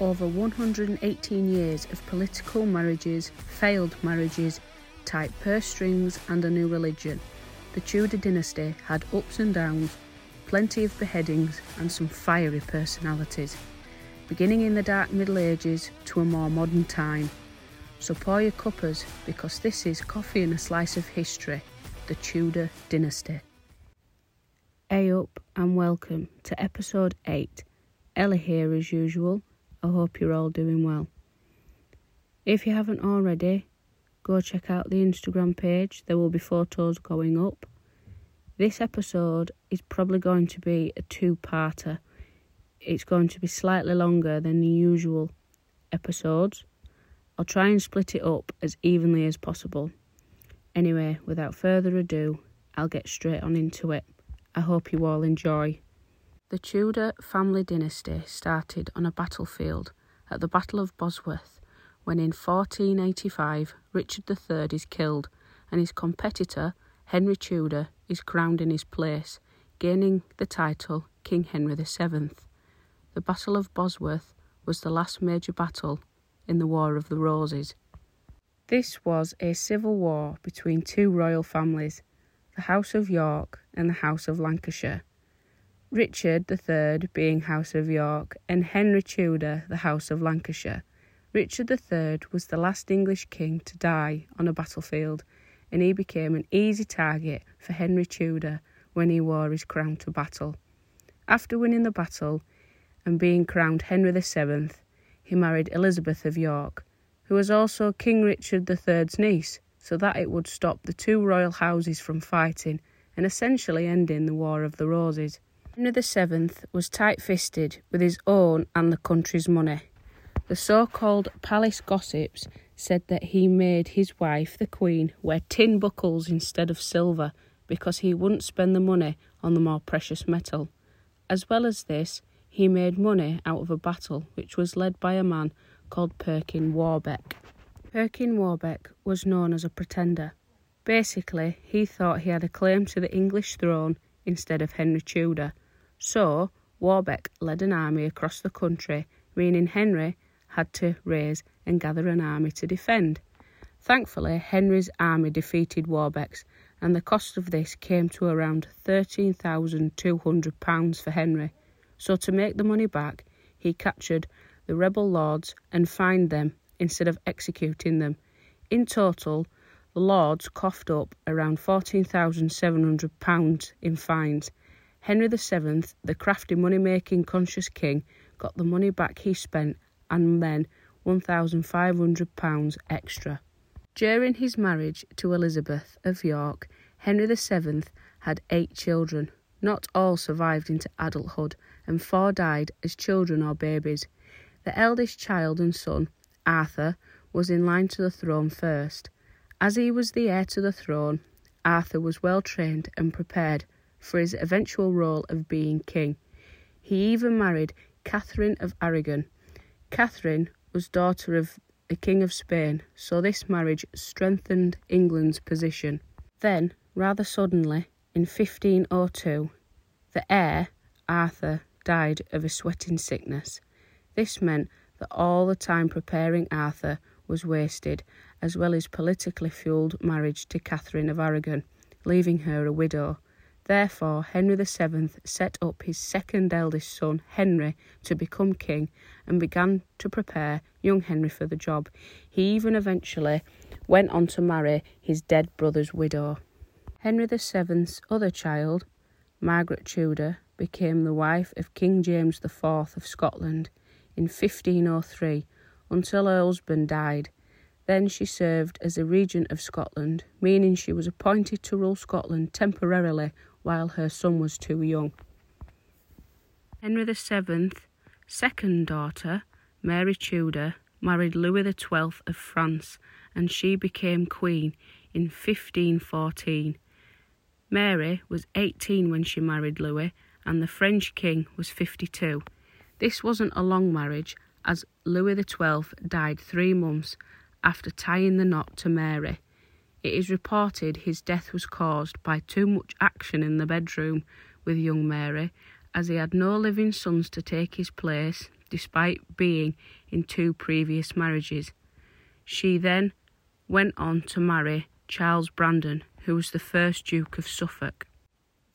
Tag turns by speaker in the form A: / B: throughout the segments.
A: over 118 years of political marriages, failed marriages, tight purse strings, and a new religion. The Tudor dynasty had ups and downs, plenty of beheadings, and some fiery personalities, beginning in the dark Middle Ages to a more modern time. So pour your cuppers because this is Coffee and a Slice of History, the Tudor dynasty. Hey up and welcome to episode 8. Ella here as usual. I hope you're all doing well. If you haven't already, go check out the Instagram page. There will be photos going up. This episode is probably going to be a two parter. It's going to be slightly longer than the usual episodes. I'll try and split it up as evenly as possible. Anyway, without further ado, I'll get straight on into it. I hope you all enjoy. The Tudor family dynasty started on a battlefield at the Battle of Bosworth when in 1485 Richard III is killed and his competitor Henry Tudor is crowned in his place, gaining the title King Henry VII. The Battle of Bosworth was the last major battle in the War of the Roses. This was a civil war between two royal families, the House of York and the House of Lancashire. Richard III being House of York and Henry Tudor the House of Lancashire. Richard III was the last English king to die on a battlefield, and he became an easy target for Henry Tudor when he wore his crown to battle. After winning the battle and being crowned Henry VII, he married Elizabeth of York, who was also King Richard III's niece, so that it would stop the two royal houses from fighting and essentially ending the War of the Roses. Henry VII was tight fisted with his own and the country's money. The so called palace gossips said that he made his wife, the Queen, wear tin buckles instead of silver because he wouldn't spend the money on the more precious metal. As well as this, he made money out of a battle which was led by a man called Perkin Warbeck. Perkin Warbeck was known as a pretender. Basically, he thought he had a claim to the English throne instead of Henry Tudor. So, Warbeck led an army across the country, meaning Henry had to raise and gather an army to defend. Thankfully, Henry's army defeated Warbeck's, and the cost of this came to around £13,200 for Henry. So, to make the money back, he captured the rebel lords and fined them instead of executing them. In total, the lords coughed up around £14,700 in fines. Henry VII, the crafty money making conscious king, got the money back he spent and then £1,500 extra. During his marriage to Elizabeth of York, Henry VII had eight children. Not all survived into adulthood, and four died as children or babies. The eldest child and son, Arthur, was in line to the throne first. As he was the heir to the throne, Arthur was well trained and prepared for his eventual role of being king. He even married Catherine of Aragon. Catherine was daughter of the King of Spain, so this marriage strengthened England's position. Then, rather suddenly, in 1502, the heir, Arthur, died of a sweating sickness. This meant that all the time preparing Arthur was wasted, as well as politically fuelled marriage to Catherine of Aragon, leaving her a widow. Therefore, Henry VII set up his second eldest son, Henry, to become king and began to prepare young Henry for the job. He even eventually went on to marry his dead brother's widow. Henry VII's other child, Margaret Tudor, became the wife of King James IV of Scotland in 1503 until her husband died. Then she served as a regent of Scotland, meaning she was appointed to rule Scotland temporarily while her son was too young. Henry VII's second daughter, Mary Tudor, married Louis XII of France and she became queen in 1514. Mary was 18 when she married Louis and the French king was 52. This wasn't a long marriage as Louis XII died three months after tying the knot to Mary. It is reported his death was caused by too much action in the bedroom with young Mary, as he had no living sons to take his place despite being in two previous marriages. She then went on to marry Charles Brandon, who was the first Duke of Suffolk.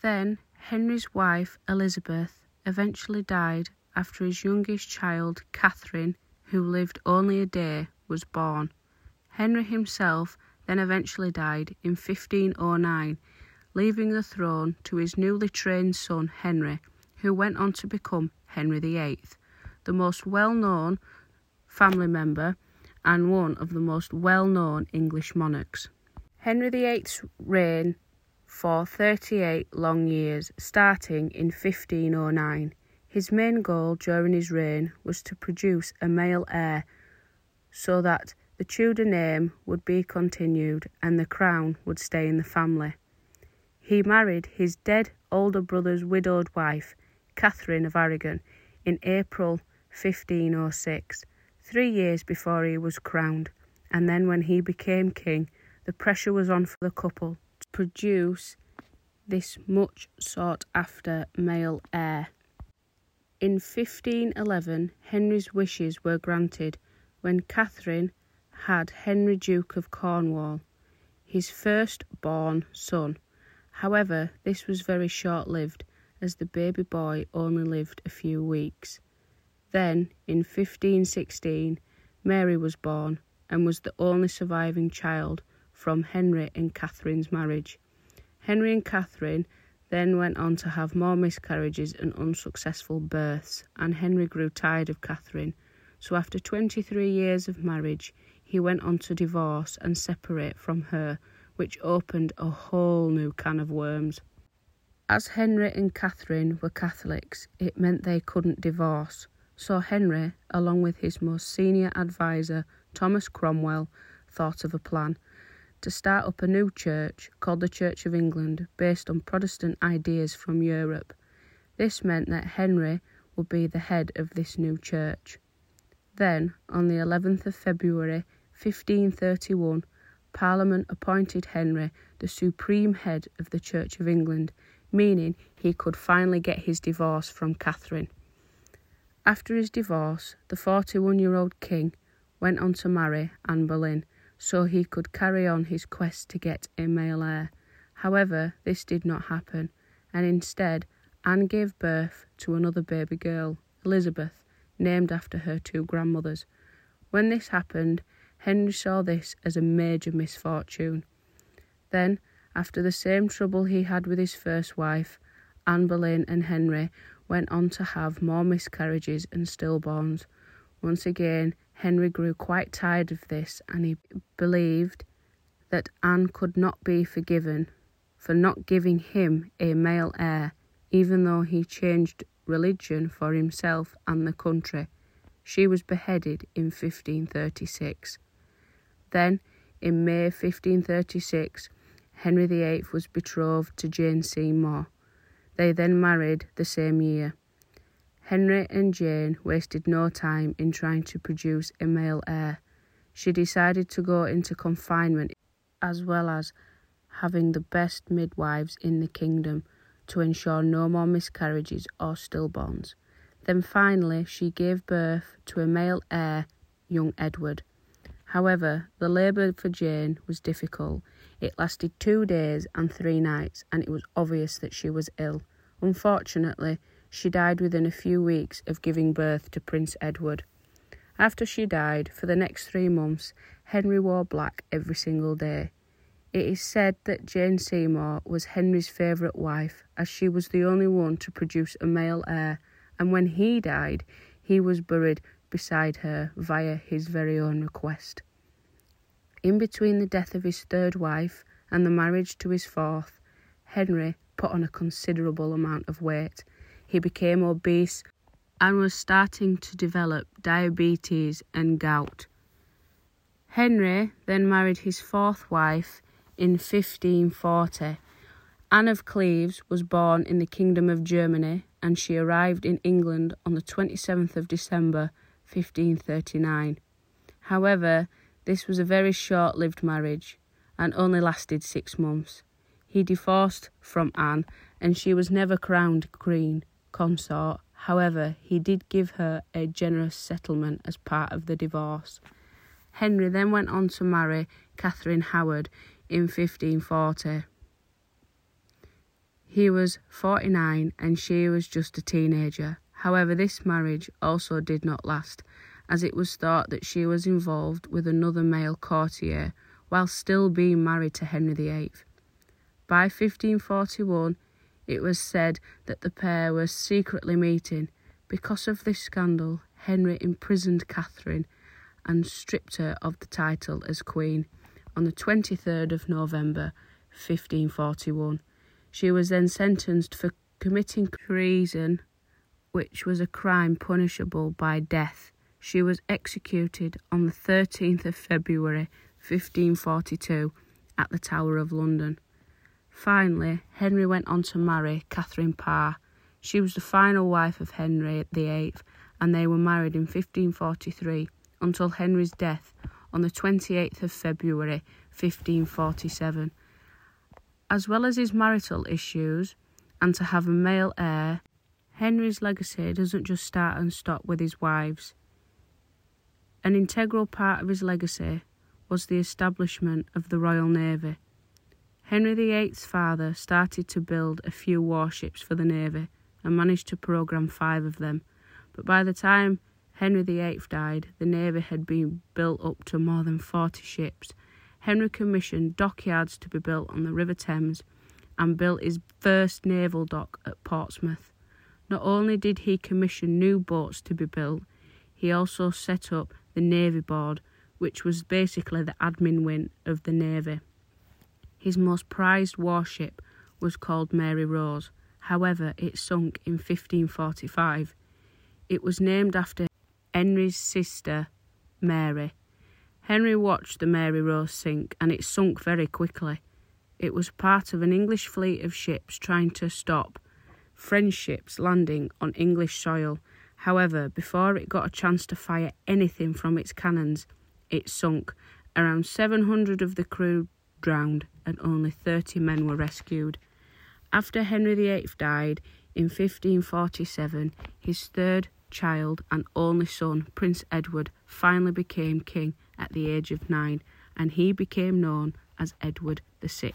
A: Then Henry's wife Elizabeth eventually died after his youngest child, Catherine, who lived only a day, was born. Henry himself then eventually died in 1509, leaving the throne to his newly trained son Henry, who went on to become Henry VIII, the most well known family member and one of the most well known English monarchs. Henry VIII's reign for 38 long years, starting in 1509. His main goal during his reign was to produce a male heir so that the Tudor name would be continued and the crown would stay in the family. He married his dead older brother's widowed wife, Catherine of Aragon, in April 1506, three years before he was crowned, and then when he became king, the pressure was on for the couple to produce this much sought after male heir. In 1511, Henry's wishes were granted when Catherine had Henry Duke of Cornwall, his first-born son. However, this was very short-lived, as the baby boy only lived a few weeks. Then, in 1516, Mary was born and was the only surviving child from Henry and Catherine's marriage. Henry and Catherine then went on to have more miscarriages and unsuccessful births, and Henry grew tired of Catherine. So, after 23 years of marriage, he went on to divorce and separate from her, which opened a whole new can of worms. As Henry and Catherine were Catholics, it meant they couldn't divorce. So Henry, along with his most senior adviser, Thomas Cromwell, thought of a plan to start up a new church called the Church of England based on Protestant ideas from Europe. This meant that Henry would be the head of this new church. Then, on the 11th of February 1531, Parliament appointed Henry the supreme head of the Church of England, meaning he could finally get his divorce from Catherine. After his divorce, the 41 year old king went on to marry Anne Boleyn so he could carry on his quest to get a male heir. However, this did not happen, and instead, Anne gave birth to another baby girl, Elizabeth, named after her two grandmothers. When this happened, Henry saw this as a major misfortune. Then, after the same trouble he had with his first wife, Anne Boleyn and Henry went on to have more miscarriages and stillborns. Once again, Henry grew quite tired of this and he believed that Anne could not be forgiven for not giving him a male heir, even though he changed religion for himself and the country. She was beheaded in 1536. Then, in May 1536, Henry VIII was betrothed to Jane Seymour. They then married the same year. Henry and Jane wasted no time in trying to produce a male heir. She decided to go into confinement as well as having the best midwives in the kingdom to ensure no more miscarriages or stillborns. Then finally, she gave birth to a male heir, young Edward. However, the labour for Jane was difficult. It lasted two days and three nights, and it was obvious that she was ill. Unfortunately, she died within a few weeks of giving birth to Prince Edward. After she died, for the next three months, Henry wore black every single day. It is said that Jane Seymour was Henry's favourite wife, as she was the only one to produce a male heir, and when he died, he was buried beside her via his very own request. In between the death of his third wife and the marriage to his fourth, Henry put on a considerable amount of weight. He became obese and was starting to develop diabetes and gout. Henry then married his fourth wife in 1540. Anne of Cleves was born in the Kingdom of Germany and she arrived in England on the 27th of December 1539. However, this was a very short lived marriage and only lasted six months. He divorced from Anne and she was never crowned queen consort. However, he did give her a generous settlement as part of the divorce. Henry then went on to marry Catherine Howard in 1540. He was 49 and she was just a teenager. However, this marriage also did not last, as it was thought that she was involved with another male courtier while still being married to Henry VIII. By 1541, it was said that the pair were secretly meeting. Because of this scandal, Henry imprisoned Catherine and stripped her of the title as Queen on the 23rd of November 1541. She was then sentenced for committing treason, which was a crime punishable by death. She was executed on the 13th of February 1542 at the Tower of London. Finally, Henry went on to marry Catherine Parr. She was the final wife of Henry VIII, and they were married in 1543 until Henry's death on the 28th of February 1547. As well as his marital issues and to have a male heir, Henry's legacy doesn't just start and stop with his wives. An integral part of his legacy was the establishment of the Royal Navy. Henry VIII's father started to build a few warships for the Navy and managed to program five of them, but by the time Henry VIII died, the Navy had been built up to more than 40 ships. Henry commissioned dockyards to be built on the River Thames and built his first naval dock at Portsmouth. Not only did he commission new boats to be built, he also set up the Navy Board, which was basically the admin wing of the Navy. His most prized warship was called Mary Rose. However, it sunk in 1545. It was named after Henry's sister, Mary. Henry watched the Mary Rose sink, and it sunk very quickly. It was part of an English fleet of ships trying to stop French ships landing on English soil. However, before it got a chance to fire anything from its cannons, it sunk. Around 700 of the crew drowned and only 30 men were rescued. After Henry VIII died in 1547, his third child and only son, Prince Edward, finally became king at the age of nine, and he became known as Edward VI.